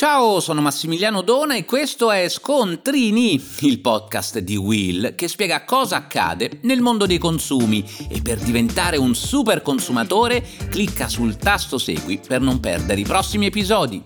Ciao, sono Massimiliano Dona e questo è Scontrini, il podcast di Will che spiega cosa accade nel mondo dei consumi e per diventare un super consumatore clicca sul tasto segui per non perdere i prossimi episodi.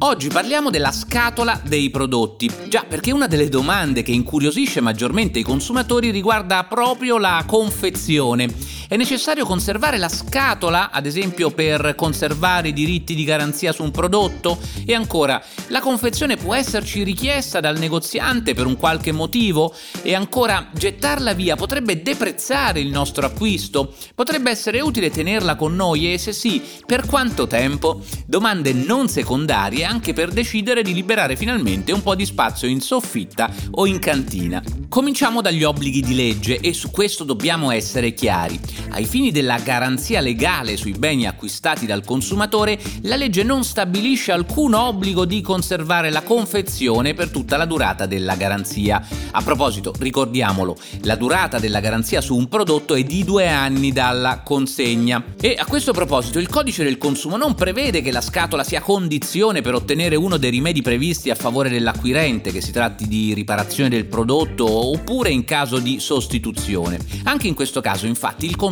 Oggi parliamo della scatola dei prodotti. Già, perché una delle domande che incuriosisce maggiormente i consumatori riguarda proprio la confezione. È necessario conservare la scatola, ad esempio per conservare i diritti di garanzia su un prodotto? E ancora, la confezione può esserci richiesta dal negoziante per un qualche motivo? E ancora, gettarla via potrebbe deprezzare il nostro acquisto? Potrebbe essere utile tenerla con noi e se sì, per quanto tempo? Domande non secondarie anche per decidere di liberare finalmente un po' di spazio in soffitta o in cantina. Cominciamo dagli obblighi di legge e su questo dobbiamo essere chiari. Ai fini della garanzia legale sui beni acquistati dal consumatore, la legge non stabilisce alcun obbligo di conservare la confezione per tutta la durata della garanzia. A proposito, ricordiamolo, la durata della garanzia su un prodotto è di due anni dalla consegna. E a questo proposito, il codice del consumo non prevede che la scatola sia condizione per ottenere uno dei rimedi previsti a favore dell'acquirente, che si tratti di riparazione del prodotto oppure in caso di sostituzione. Anche in questo caso, infatti, il consumatore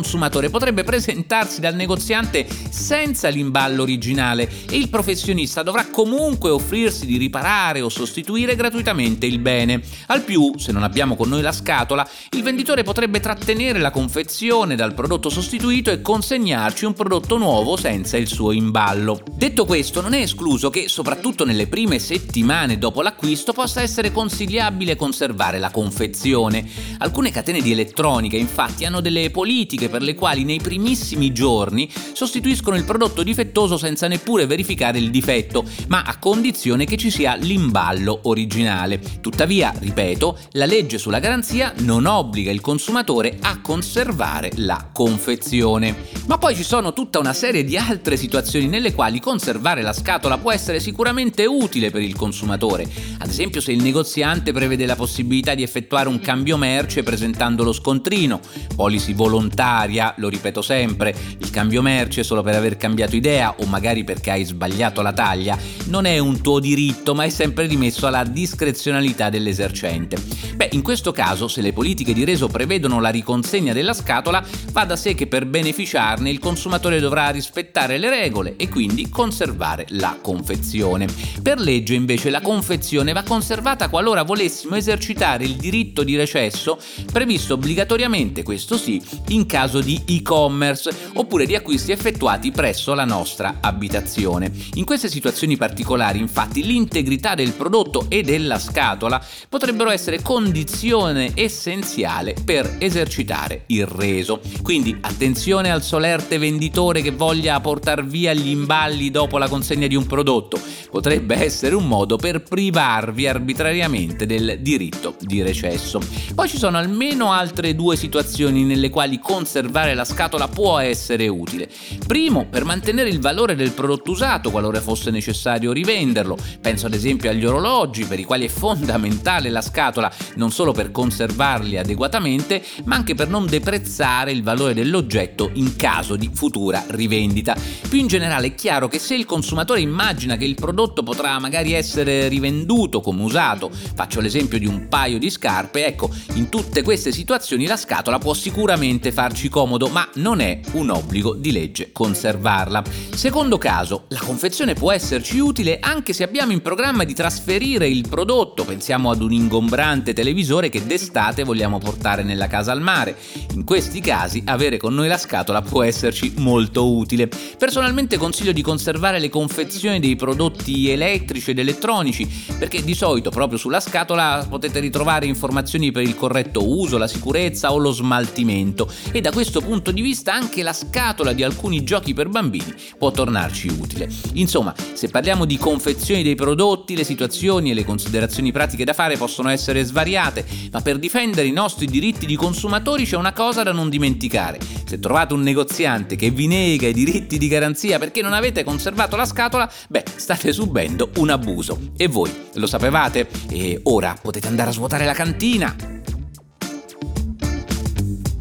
potrebbe presentarsi dal negoziante senza l'imballo originale e il professionista dovrà comunque offrirsi di riparare o sostituire gratuitamente il bene. Al più, se non abbiamo con noi la scatola, il venditore potrebbe trattenere la confezione dal prodotto sostituito e consegnarci un prodotto nuovo senza il suo imballo. Detto questo, non è escluso che soprattutto nelle prime settimane dopo l'acquisto possa essere consigliabile conservare la confezione. Alcune catene di elettronica infatti hanno delle politiche per le quali nei primissimi giorni sostituiscono il prodotto difettoso senza neppure verificare il difetto, ma a condizione che ci sia l'imballo originale. Tuttavia, ripeto, la legge sulla garanzia non obbliga il consumatore a conservare la confezione. Ma poi ci sono tutta una serie di altre situazioni nelle quali conservare la scatola può essere sicuramente utile per il consumatore. Ad esempio se il negoziante prevede la possibilità di effettuare un cambio merce presentando lo scontrino, policy volontaria, lo ripeto sempre, il cambio merce solo per aver cambiato idea o magari perché hai sbagliato la taglia, non è un tuo diritto ma è sempre rimesso alla discrezionalità dell'esercente. Beh, in questo caso, se le politiche di reso prevedono la riconsegna della scatola, va da sé che per beneficiarne il consumatore dovrà rispettare le regole e quindi conservare la confezione. Per legge invece la confezione va conservata qualora volessimo esercitare il diritto di recesso previsto obbligatoriamente, questo sì, in caso di e-commerce oppure di acquisti effettuati presso la nostra abitazione. In queste situazioni particolari, infatti, l'integrità del prodotto e della scatola potrebbero essere condizione essenziale per esercitare il reso. Quindi attenzione al solerte venditore che voglia portare via gli imballi dopo la consegna di un prodotto. Potrebbe essere un modo per privarvi arbitrariamente del diritto di recesso. Poi ci sono almeno altre due situazioni nelle quali conservare la scatola può essere utile. Primo, per mantenere il valore del prodotto usato qualora fosse necessario rivenderlo. Penso ad esempio agli orologi per i quali è fondamentale la scatola non solo per conservarli adeguatamente, ma anche per non deprezzare il valore dell'oggetto in caso di futura rivendita. Più in generale è chiaro che se il consumatore immagina che il prodotto potrà magari essere rivenduto come usato, faccio l'esempio di un paio di scarpe, ecco, in tutte queste situazioni la scatola può sicuramente farci comodo, ma non è un obbligo di legge conservarla. Secondo caso, la confezione può esserci utile anche se abbiamo in programma di trasferire il prodotto, pensiamo ad un ingombrante televisore che d'estate vogliamo portare nella casa al mare. In questi casi avere con noi la scatola può esserci molto utile. Personalmente consiglio di conservare le confezioni dei prodotti elettrici ed elettronici perché di solito proprio sulla scatola potete ritrovare informazioni per il corretto uso, la sicurezza o lo smaltimento e da questo punto di vista anche la scatola di alcuni giochi per bambini può tornarci utile. Insomma, se parliamo di confezioni dei prodotti, le situazioni e le considerazioni pratiche da fare possono essere svariate, ma per difendere i nostri diritti di consumatori c'è una cosa da non dimenticare. Se trovate un negoziante che vi nega i diritti di garanzia perché non avete conservato la scatola, beh, state subendo un abuso. E voi lo sapevate? E ora potete andare a svuotare la cantina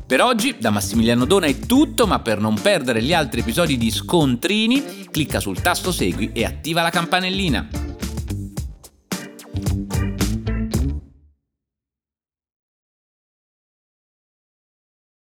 Per oggi da Massimiliano Dona è tutto, ma per non perdere gli altri episodi di Scontrini, clicca sul tasto segui e attiva la campanellina.